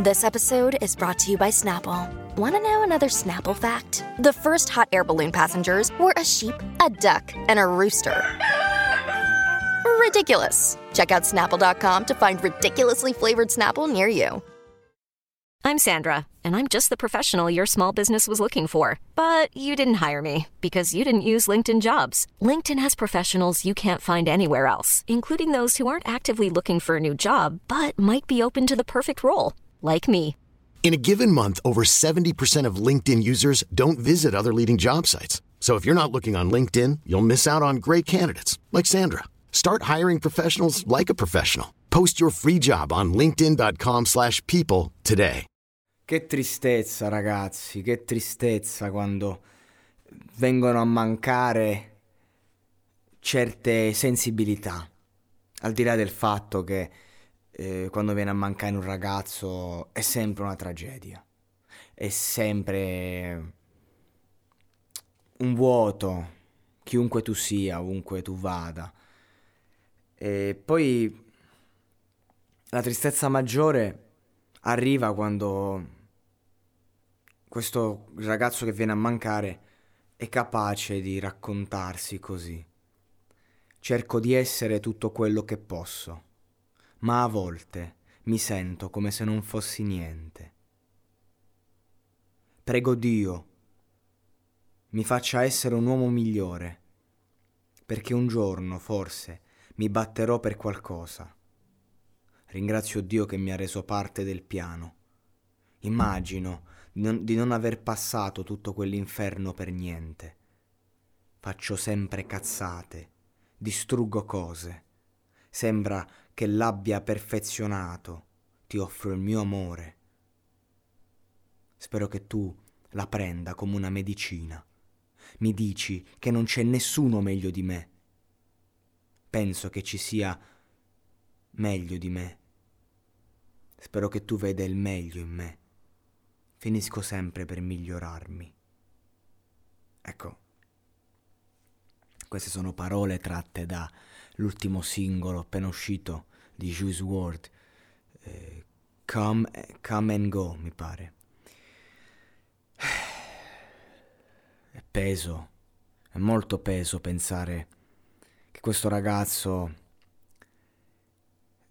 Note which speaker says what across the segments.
Speaker 1: This episode is brought to you by Snapple. Want to know another Snapple fact? The first hot air balloon passengers were a sheep, a duck, and a rooster. Ridiculous. Check out snapple.com to find ridiculously flavored Snapple near you.
Speaker 2: I'm Sandra, and I'm just the professional your small business was looking for. But you didn't hire me because you didn't use LinkedIn jobs. LinkedIn has professionals you can't find anywhere else, including those who aren't actively looking for a new job but might be open to the perfect role, like me.
Speaker 3: In a given month, over 70% of LinkedIn users don't visit other leading job sites. So if you're not looking on LinkedIn, you'll miss out on great candidates like Sandra. Start hiring professionals like a professional. Post your free job on linkedin.com/people today.
Speaker 4: Che tristezza, ragazzi, che tristezza quando vengono a mancare certe sensibilità. Al di là del fatto che eh, quando viene a mancare un ragazzo è sempre una tragedia. È sempre un vuoto, chiunque tu sia, ovunque tu vada. E poi la tristezza maggiore arriva quando questo ragazzo che viene a mancare è capace di raccontarsi così. Cerco di essere tutto quello che posso, ma a volte mi sento come se non fossi niente. Prego Dio mi faccia essere un uomo migliore, perché un giorno, forse, mi batterò per qualcosa. Ringrazio Dio che mi ha reso parte del piano. Immagino di non, aver passato tutto quell'inferno per niente. Faccio sempre cazzate, distruggo cose. Sembra che l'abbia perfezionato. Ti offro il mio amore. Spero che tu la prenda come una medicina. Mi dici che non c'è nessuno meglio di me. Penso che ci sia meglio di me. Spero che tu veda il meglio in me. Finisco sempre per migliorarmi. Ecco, queste sono parole tratte dall'ultimo singolo appena uscito di Juice WRLD, eh, come, come and Go, mi pare. È peso, è molto peso pensare che questo ragazzo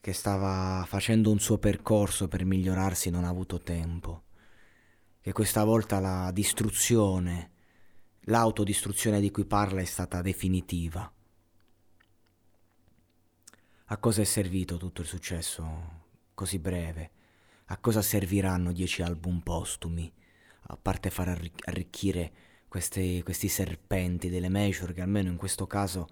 Speaker 4: che stava facendo un suo percorso per migliorarsi non ha avuto tempo, che questa volta la distruzione, l'autodistruzione di cui parla è stata definitiva. A cosa è servito tutto il successo così breve? A cosa serviranno dieci album postumi? A parte far arricchire questi, questi serpenti delle major che almeno in questo caso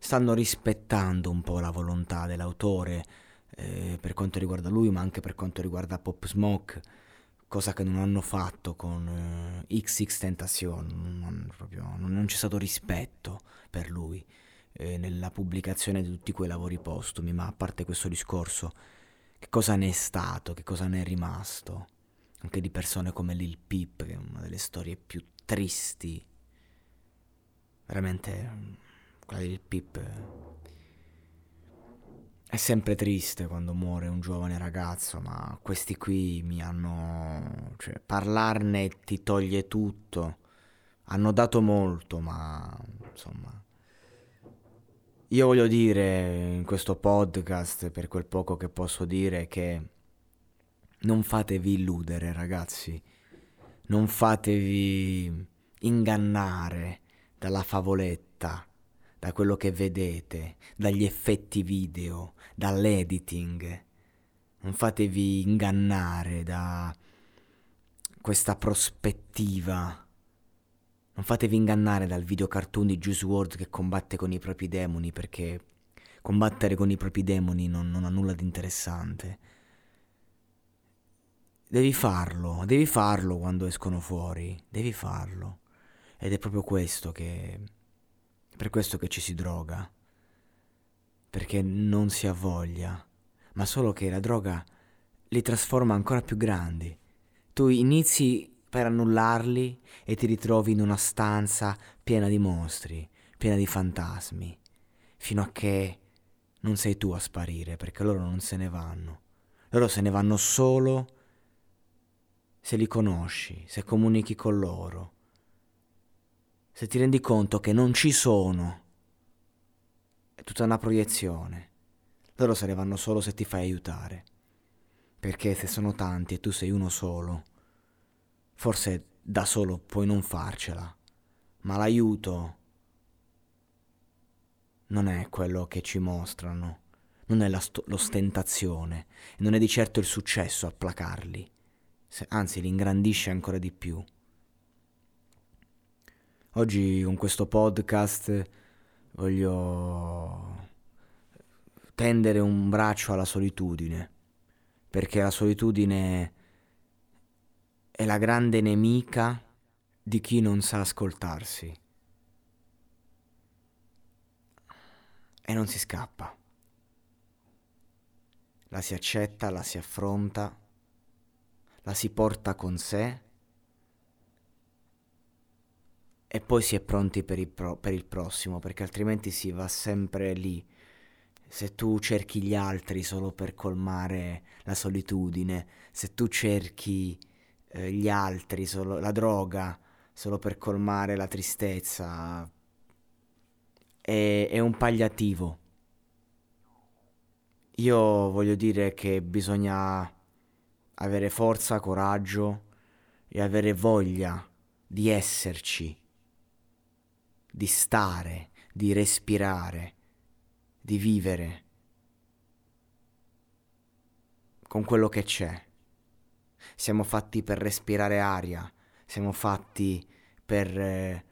Speaker 4: stanno rispettando un po' la volontà dell'autore eh, per quanto riguarda lui, ma anche per quanto riguarda Pop Smoke, cosa che non hanno fatto con eh, XX Tentacion, non, non, c'è stato rispetto per lui eh, nella pubblicazione di tutti quei lavori postumi, ma a parte questo discorso, che cosa ne è stato, che cosa ne è rimasto? Anche di persone come Lil Peep, che è una delle storie più tristi, veramente quella di Lil Peep è sempre triste quando muore un giovane ragazzo, ma questi qui mi hanno... cioè parlarne ti toglie tutto. Hanno dato molto, ma insomma... Io voglio dire in questo podcast, per quel poco che posso dire, che non fatevi illudere ragazzi, non fatevi ingannare dalla favoletta da quello che vedete, dagli effetti video, dall'editing. Non fatevi ingannare da questa prospettiva. Non fatevi ingannare dal video cartoon di Juice WRLD che combatte con i propri demoni perché combattere con i propri demoni non, non ha nulla di interessante. devi farlo, devi farlo quando escono fuori, devi farlo. Ed è proprio questo che... per questo che ci si droga. Perché non si ha voglia, ma solo che la droga li trasforma ancora più grandi. Tu inizi per annullarli e ti ritrovi in una stanza piena di mostri, piena di fantasmi, fino a che non sei tu a sparire, perché loro non se ne vanno. Loro se ne vanno solo se li conosci, se comunichi con loro, se ti rendi conto che non ci sono. È tutta una proiezione. Loro se ne vanno solo se ti fai aiutare. Perché se sono tanti e tu sei uno solo, forse da solo puoi non farcela, ma l'aiuto non è quello che ci mostrano, non è st- l'ostentazione, non è di certo il successo a placarli, se, anzi li ingrandisce ancora di più. Oggi con questo podcast voglio tendere un braccio alla solitudine, perché la solitudine è la grande nemica di chi non sa ascoltarsi. e non si scappa. La si accetta, la si affronta, la si porta con sé e poi si è pronti per il, pro- per il prossimo, perché altrimenti si va sempre lì. Se tu cerchi gli altri solo per colmare la solitudine, se tu cerchi eh, gli altri, solo, la droga, solo per colmare la tristezza, è, è un pagliativo. Io voglio dire che bisogna avere forza, coraggio e avere voglia di esserci, di stare, di respirare, di vivere con quello che c'è. Siamo fatti per respirare aria, siamo fatti per eh,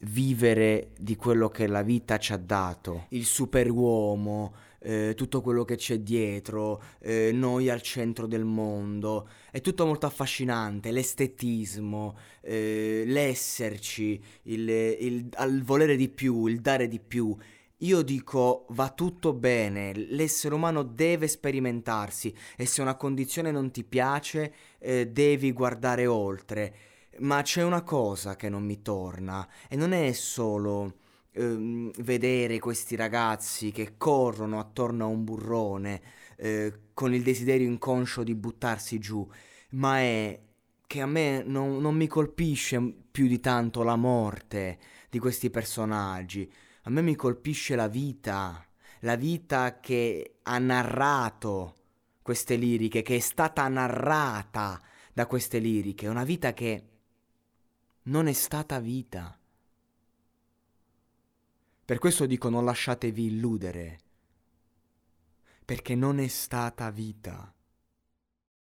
Speaker 4: vivere di quello che la vita ci ha dato, il superuomo, eh, tutto quello che c'è dietro, eh, noi al centro del mondo, è tutto molto affascinante, l'estetismo, eh, l'esserci, il, il, il volere di più, il dare di più. Io dico va tutto bene, l'essere umano deve sperimentarsi e se una condizione non ti piace eh, devi guardare oltre. Ma c'è una cosa che non mi torna e non è solo ehm, vedere questi ragazzi che corrono attorno a un burrone eh, con il desiderio inconscio di buttarsi giù, ma è che a me non, non mi colpisce più di tanto la morte di questi personaggi, a me mi colpisce la vita, la vita che ha narrato queste liriche, che è stata narrata da queste liriche, una vita che non è stata vita. Per questo dico non lasciatevi illudere, perché non è stata vita.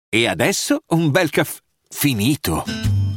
Speaker 5: E adesso un bel caffè finito.